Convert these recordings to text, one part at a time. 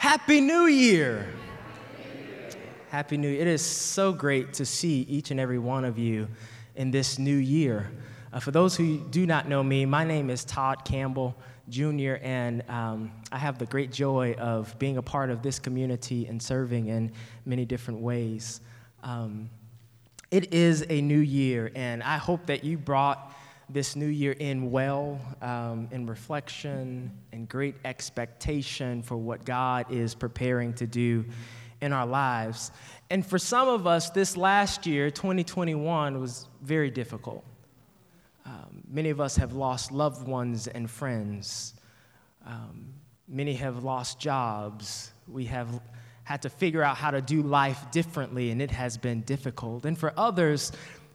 Happy New Year! Happy New Year. It is so great to see each and every one of you in this new year. Uh, for those who do not know me, my name is Todd Campbell Jr., and um, I have the great joy of being a part of this community and serving in many different ways. Um, it is a new year, and I hope that you brought this new year in well, um, in reflection, and great expectation for what God is preparing to do in our lives. And for some of us, this last year, 2021, was very difficult. Um, many of us have lost loved ones and friends. Um, many have lost jobs. We have had to figure out how to do life differently, and it has been difficult. And for others,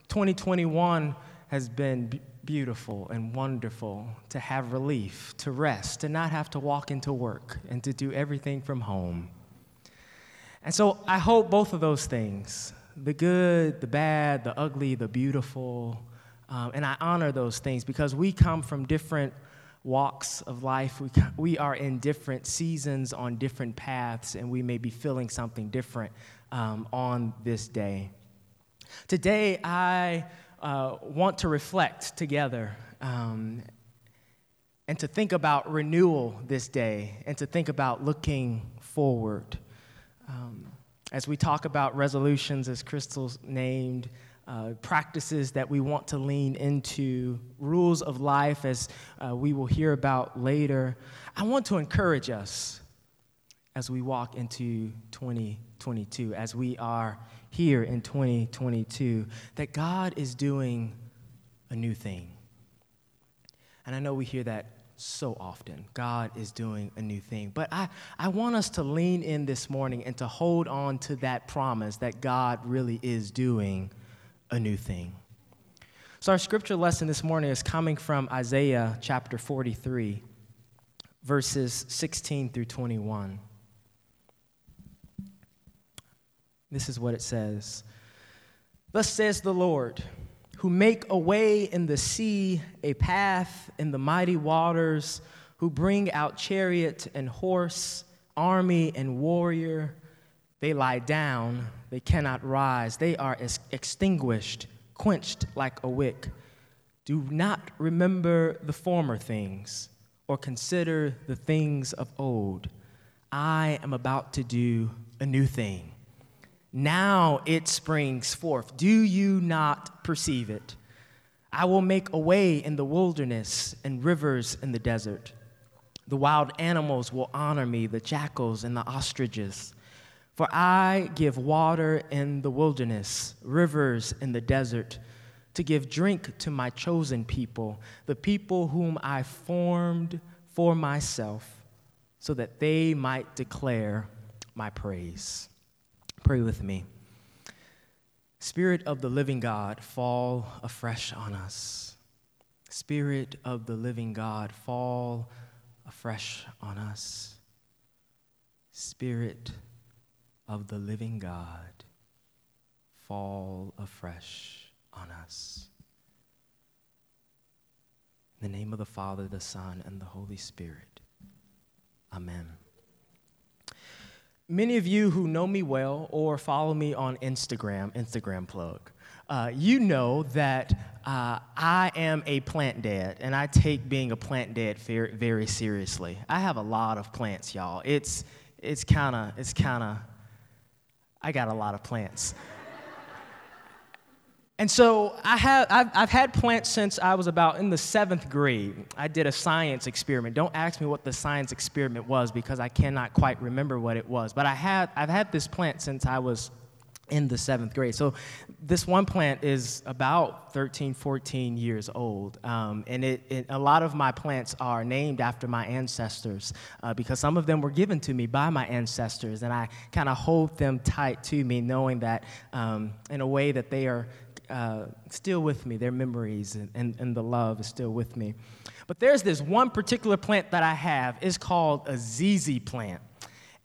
2021 has been beautiful and wonderful to have relief, to rest, to not have to walk into work, and to do everything from home. And so I hope both of those things the good, the bad, the ugly, the beautiful um, and I honor those things because we come from different walks of life. We, we are in different seasons on different paths, and we may be feeling something different um, on this day. Today, I uh, want to reflect together um, and to think about renewal this day and to think about looking forward. Um, as we talk about resolutions, as Crystal's named, uh, practices that we want to lean into, rules of life, as uh, we will hear about later. I want to encourage us as we walk into 2022, as we are here in 2022, that God is doing a new thing. And I know we hear that so often. God is doing a new thing. But I, I want us to lean in this morning and to hold on to that promise that God really is doing a new thing. So, our scripture lesson this morning is coming from Isaiah chapter 43, verses 16 through 21. This is what it says Thus says the Lord, who make a way in the sea, a path in the mighty waters, who bring out chariot and horse, army and warrior. They lie down, they cannot rise. They are extinguished, quenched like a wick. Do not remember the former things or consider the things of old. I am about to do a new thing. Now it springs forth. Do you not perceive it? I will make a way in the wilderness and rivers in the desert. The wild animals will honor me, the jackals and the ostriches. For I give water in the wilderness, rivers in the desert, to give drink to my chosen people, the people whom I formed for myself, so that they might declare my praise. Pray with me. Spirit of the living God, fall afresh on us. Spirit of the living God, fall afresh on us. Spirit of the living God fall afresh on us. In the name of the Father, the Son, and the Holy Spirit. Amen. Many of you who know me well or follow me on Instagram, Instagram plug, uh, you know that uh, I am a plant dad, and I take being a plant dad very, very seriously. I have a lot of plants, y'all. It's it's kind of it's kind of I got a lot of plants. And so I have, I've, I've, had plants since I was about in the seventh grade. I did a science experiment. Don't ask me what the science experiment was because I cannot quite remember what it was. But I had, I've had this plant since I was in the seventh grade. So this one plant is about 13, 14 years old. Um, and it, it, a lot of my plants are named after my ancestors uh, because some of them were given to me by my ancestors. And I kind of hold them tight to me, knowing that um, in a way that they are uh, still with me, their memories and, and, and the love is still with me. But there's this one particular plant that I have. It's called a ZZ plant.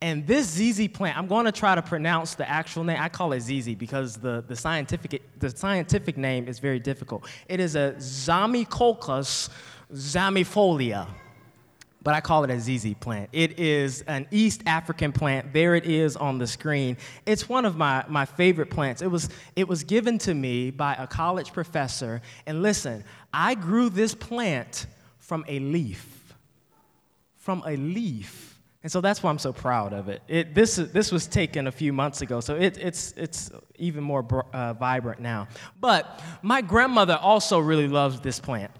And this ZZ plant, I'm going to try to pronounce the actual name. I call it ZZ because the, the, scientific, the scientific name is very difficult. It is a Zamioculcas zamiifolia. But I call it a ZZ plant. It is an East African plant. There it is on the screen. It's one of my, my favorite plants. It was, it was given to me by a college professor. And listen, I grew this plant from a leaf. From a leaf. And so that's why I'm so proud of it. it this, this was taken a few months ago, so it, it's, it's even more uh, vibrant now. But my grandmother also really loves this plant.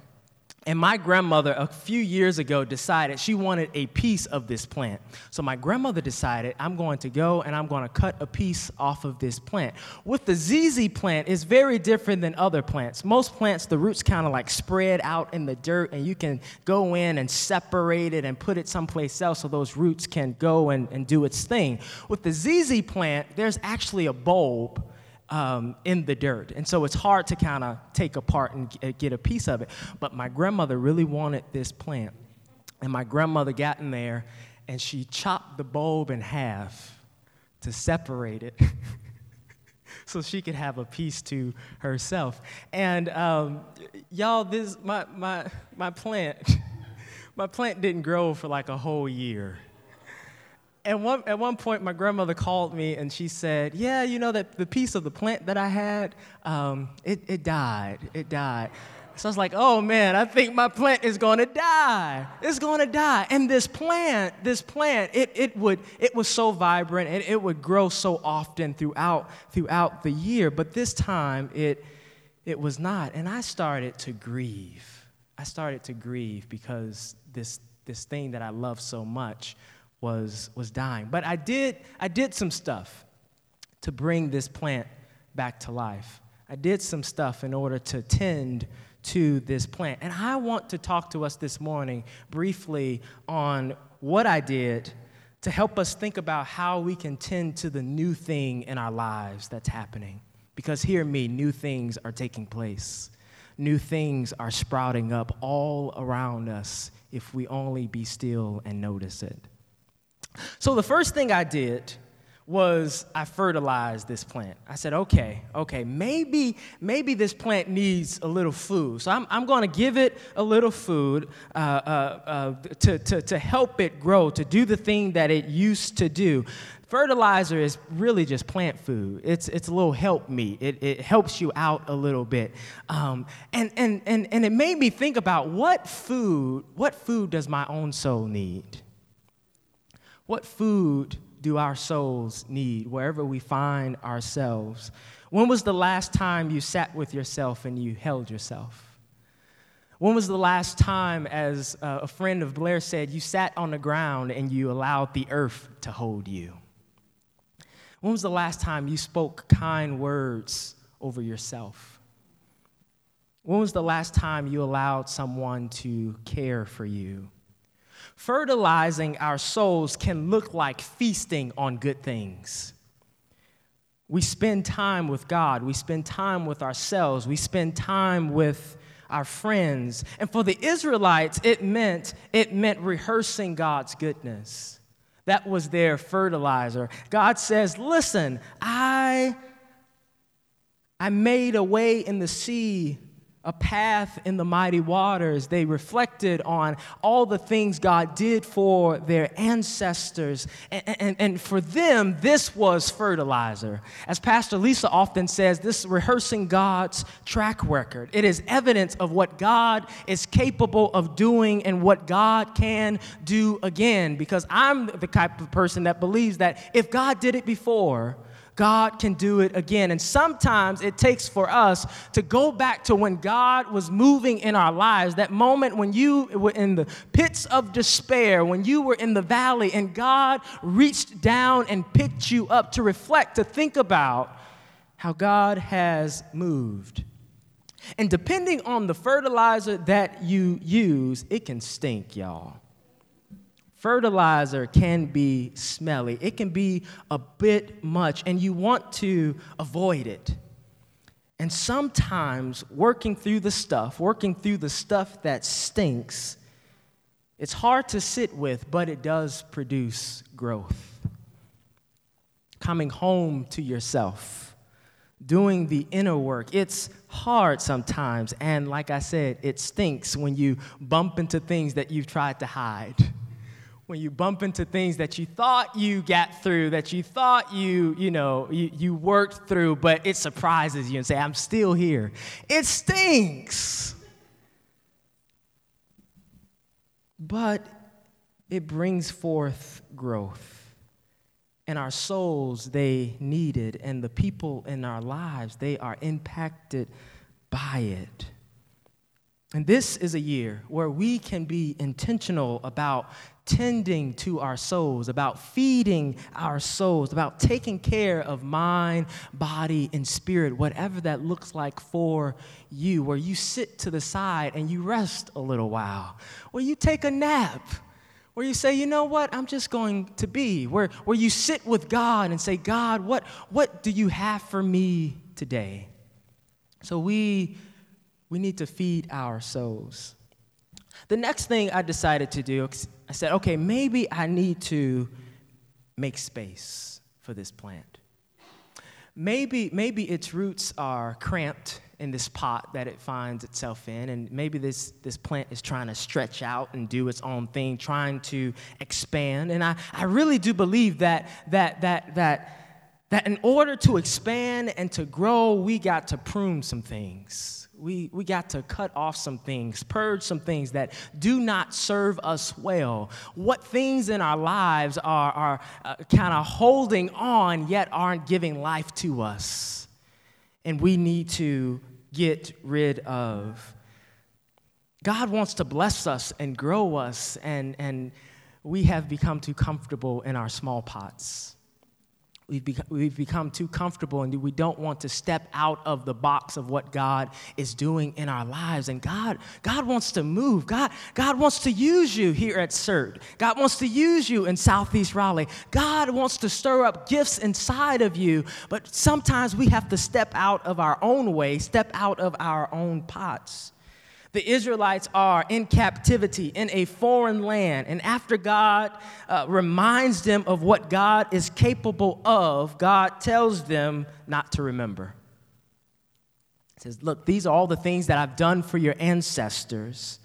And my grandmother, a few years ago, decided she wanted a piece of this plant. So my grandmother decided, I'm going to go and I'm going to cut a piece off of this plant. With the ZZ plant, it's very different than other plants. Most plants, the roots kind of like spread out in the dirt, and you can go in and separate it and put it someplace else so those roots can go and, and do its thing. With the ZZ plant, there's actually a bulb um, in the dirt. And so it's hard to kind of take apart and get a piece of it. But my grandmother really wanted this plant. And my grandmother got in there and she chopped the bulb in half to separate it. so she could have a piece to herself. And um, y'all, this my my my plant, my plant didn't grow for like a whole year at one, at one point, my grandmother called me and she said, Yeah, you know, that the piece of the plant that I had, um, it, it died. It died. So I was like, oh man, I think my plant is gonna die. It's gonna die. And this plant, this plant, it, it would it was so vibrant and it would grow so often throughout throughout the year. But this time it it was not. And I started to grieve. I started to grieve because this this thing that I love so much was, was dying. But I did, I did some stuff to bring this plant back to life. I did some stuff in order to tend to this plant. And I want to talk to us this morning briefly on what I did to help us think about how we can tend to the new thing in our lives that's happening. Because hear me, new things are taking place. New things are sprouting up all around us if we only be still and notice it. So the first thing I did was I fertilized this plant. I said, okay, okay, maybe, maybe this plant needs a little food. So I'm, I'm going to give it a little food uh, uh, uh, to, to, to help it grow, to do the thing that it used to do. Fertilizer is really just plant food. It's, it's a little help me. It, it helps you out a little bit. Um, and, and, and, and it made me think about what food, what food does my own soul need? What food do our souls need wherever we find ourselves? When was the last time you sat with yourself and you held yourself? When was the last time, as uh, a friend of Blair said, you sat on the ground and you allowed the earth to hold you? When was the last time you spoke kind words over yourself? When was the last time you allowed someone to care for you? Fertilizing our souls can look like feasting on good things. We spend time with God, we spend time with ourselves, we spend time with our friends. And for the Israelites, it meant it meant rehearsing God's goodness. That was their fertilizer. God says, "Listen, I I made a way in the sea a path in the mighty waters. They reflected on all the things God did for their ancestors. And, and, and, for them, this was fertilizer. As Pastor Lisa often says, this is rehearsing God's track record. It is evidence of what God is capable of doing and what God can do again. Because I'm the type of person that believes that if God did it before, God can do it again. And sometimes it takes for us to go back to when God was moving in our lives, that moment when you were in the pits of despair, when you were in the valley, and God reached down and picked you up to reflect, to think about how God has moved. And depending on the fertilizer that you use, it can stink, y'all. Fertilizer can be smelly, it can be a bit much, and you want to avoid it. And sometimes working through the stuff, working through the stuff that stinks, it's hard to sit with, but it does produce growth. Coming home to yourself, doing the inner work. It's hard sometimes, and like I said, it stinks when you bump into things that you've tried to hide. When you bump into things that you thought you got through, that you thought you, you know, you, you worked through, but it surprises you and say, I'm still here. It stinks. But it brings forth growth and our souls they need it and the people in our lives they are impacted by it and this is a year where we can be intentional about tending to our souls, about feeding our souls, about taking care of mind, body, and spirit, whatever that looks like for you, where you sit to the side and you rest a little while, where you take a nap where you say, you know what, I'm just going to be, where, where you sit with God and say, God, what, what do you have for me today? So we, we need to feed our souls. The next thing I decided to do, I said, okay, maybe I need to make space for this plant. Maybe, maybe its roots are cramped in this pot that it finds itself in. And maybe this, this plant is trying to stretch out and do its own thing, trying to expand. And I, I really do believe that, that, that, that, that in order to expand and to grow, we got to prune some things we, we got to cut off some things, purge some things that do not serve us well. What things in our lives are, are uh, kind of holding on yet aren't giving life to us. And we need to get rid of. God wants to bless us and grow us, and, and we have become too comfortable in our small pots. We've become, we've become too comfortable and we don't want to step out of the box of what God is doing in our lives. And God, God wants to move. God, God wants to use you here at CERT. God wants to use you in Southeast Raleigh. God wants to stir up gifts inside of you. But sometimes we have to step out of our own way, step out of our own pots. The Israelites are in captivity in a foreign land, and after God uh, reminds them of what God is capable of, God tells them not to remember. He says, Look, these are all the things that I've done for your ancestors.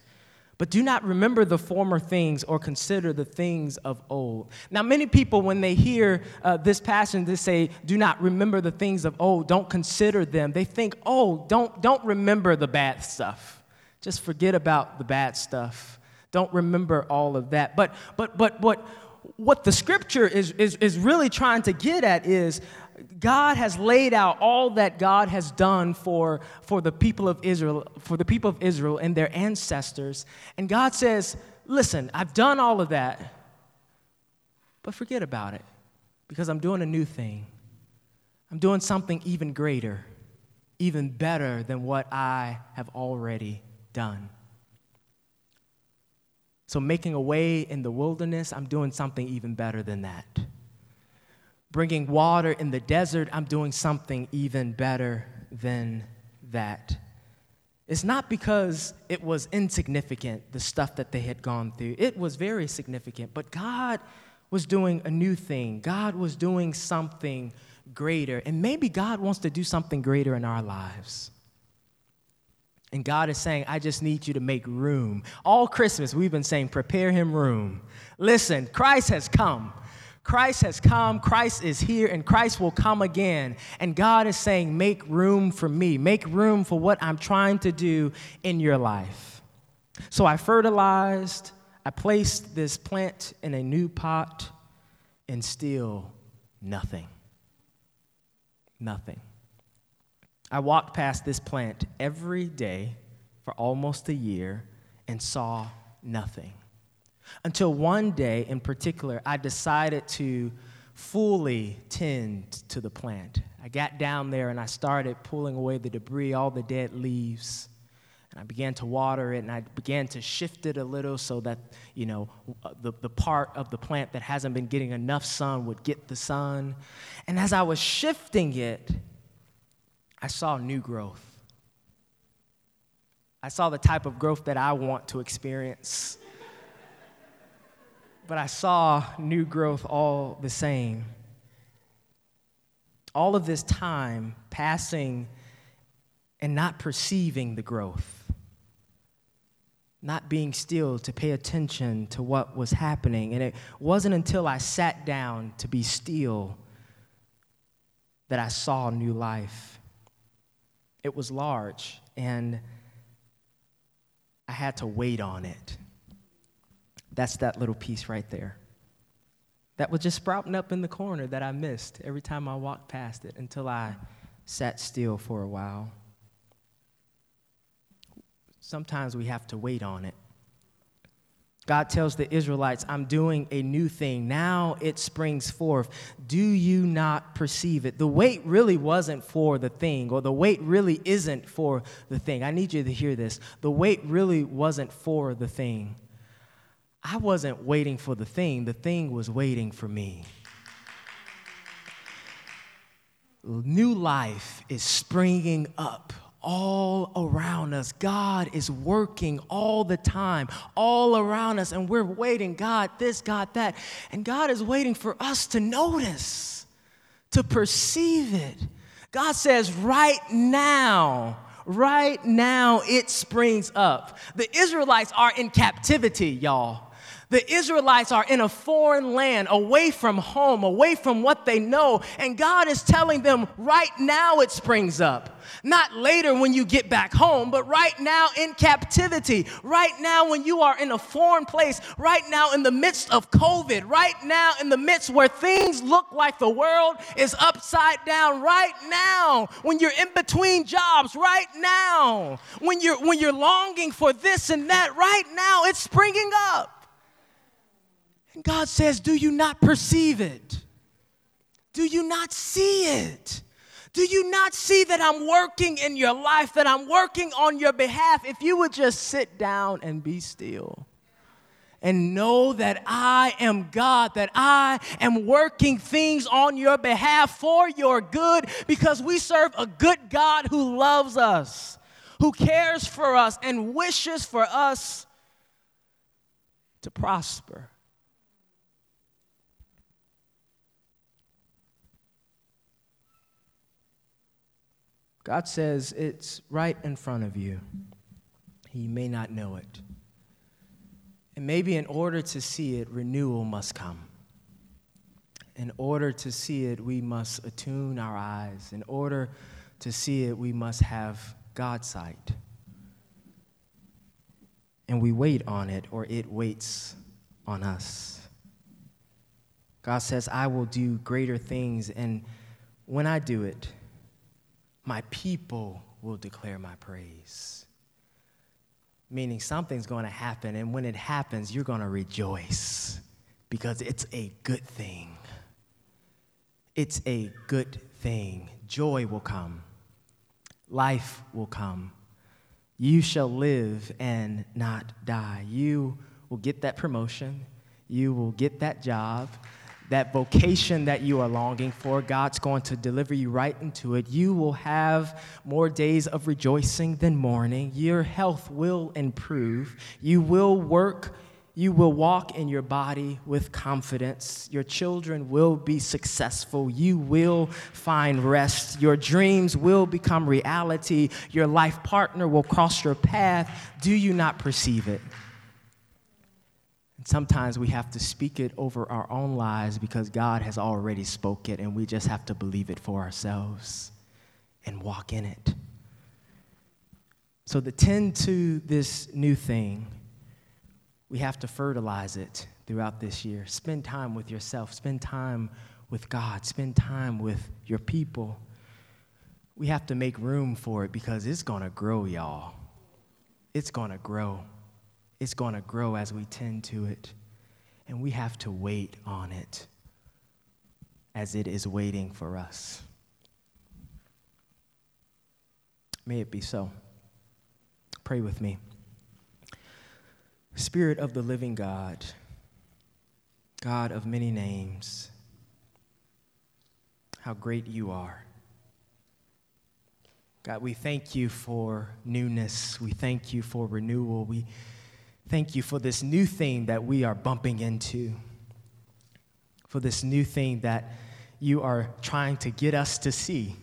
But do not remember the former things or consider the things of old. Now, many people, when they hear uh, this passage, they say, Do not remember the things of old, don't consider them. They think, Oh, don't, don't remember the bad stuff. Just forget about the bad stuff. Don't remember all of that. But but but what what the scripture is, is, is really trying to get at is God has laid out all that God has done for, for the people of Israel, for the people of Israel and their ancestors. And God says, listen, I've done all of that, but forget about it because I'm doing a new thing. I'm doing something even greater, even better than what I have already done. So, making a way in the wilderness, I'm doing something even better than that. Bringing water in the desert, I'm doing something even better than that. It's not because it was insignificant, the stuff that they had gone through. It was very significant, but God was doing a new thing. God was doing something greater. And maybe God wants to do something greater in our lives. And God is saying, I just need you to make room. All Christmas, we've been saying, prepare him room. Listen, Christ has come. Christ has come, Christ is here, and Christ will come again. And God is saying, Make room for me, make room for what I'm trying to do in your life. So I fertilized, I placed this plant in a new pot, and still nothing. Nothing. I walked past this plant every day for almost a year and saw nothing. Until one day in particular, I decided to fully tend to the plant. I got down there and I started pulling away the debris, all the dead leaves. And I began to water it and I began to shift it a little so that, you know, the, the part of the plant that hasn't been getting enough sun would get the sun. And as I was shifting it, I saw new growth. I saw the type of growth that I want to experience. but I saw new growth all the same. all of this time passing and not perceiving the growth, not being still to pay attention to what was happening. And it wasn't until I sat down to be still that I saw new life. It was large, and I had to wait on it. That's that little piece right there. That was just sprouting up in the corner that I missed every time I walked past it until I sat still for a while. Sometimes we have to wait on it. God tells the Israelites, I'm doing a new thing. Now it springs forth. Do you not perceive it? The wait really wasn't for the thing, or the wait really isn't for the thing. I need you to hear this. The wait really wasn't for the thing. I wasn't waiting for the thing, the thing was waiting for me. New life is springing up all around us. God is working all the time, all around us, and we're waiting, God, this, God, that. And God is waiting for us to notice, to perceive it. God says, right now, right now, it springs up. The Israelites are in captivity, y'all. The Israelites are in a foreign land, away from home, away from what they know, and God is telling them right now it springs up. Not later when you get back home, but right now in captivity, right now when you are in a foreign place, right now in the midst of COVID, right now in the midst where things look like the world is upside down, right now when you're in between jobs, right now when you're when you're longing for this and that, right now it's springing up. And God says, Do you not perceive it? Do you not see it? Do you not see that I'm working in your life, that I'm working on your behalf? If you would just sit down and be still and know that I am God, that I am working things on your behalf for your good because we serve a good God who loves us, who cares for us, and wishes for us to prosper. God says it's right in front of you. You may not know it. And maybe in order to see it, renewal must come. In order to see it, we must attune our eyes. In order to see it, we must have God's sight. And we wait on it, or it waits on us. God says, I will do greater things, and when I do it, my people will declare my praise. Meaning something's going to happen, and when it happens, you're going to rejoice because it's a good thing. It's a good thing. Joy will come, life will come. You shall live and not die. You will get that promotion, you will get that job that vocation that you are longing for, God's going to deliver you right into it. You will have more days of rejoicing than mourning. Your health will improve. You will work. You will walk in your body with confidence. Your children will be successful. You will find rest. Your dreams will become reality. Your life partner will cross your path. Do you not perceive it? Sometimes we have to speak it over our own lives because God has already spoke it and we just have to believe it for ourselves and walk in it. So to tend to this new thing, we have to fertilize it throughout this year. Spend time with yourself, spend time with God, spend time with your people. We have to make room for it because it's going to grow, y'all. It's going to grow it's going to grow as we tend to it. And we have to wait on it as it is waiting for us. May it be so. Pray with me. Spirit of the living God, God of many names, how great you are. God, we thank you for newness. We thank you for renewal. We Thank you for this new thing that we are bumping into, for this new thing that you are trying to get us to see.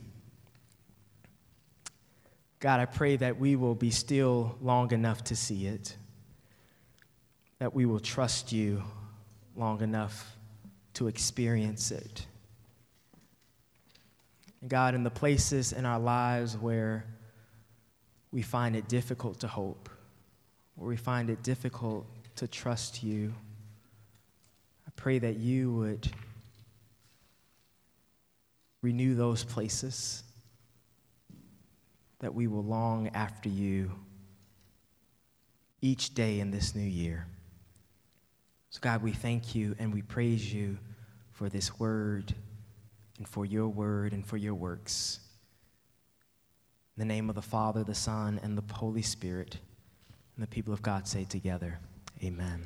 God, I pray that we will be still long enough to see it, that we will trust you long enough to experience it. God, in the places in our lives where we find it difficult to hope, where we find it difficult to trust you, I pray that you would renew those places, that we will long after you each day in this new year. So, God, we thank you and we praise you for this word and for your word and for your works. In the name of the Father, the Son, and the Holy Spirit, and the people of God say together, Amen.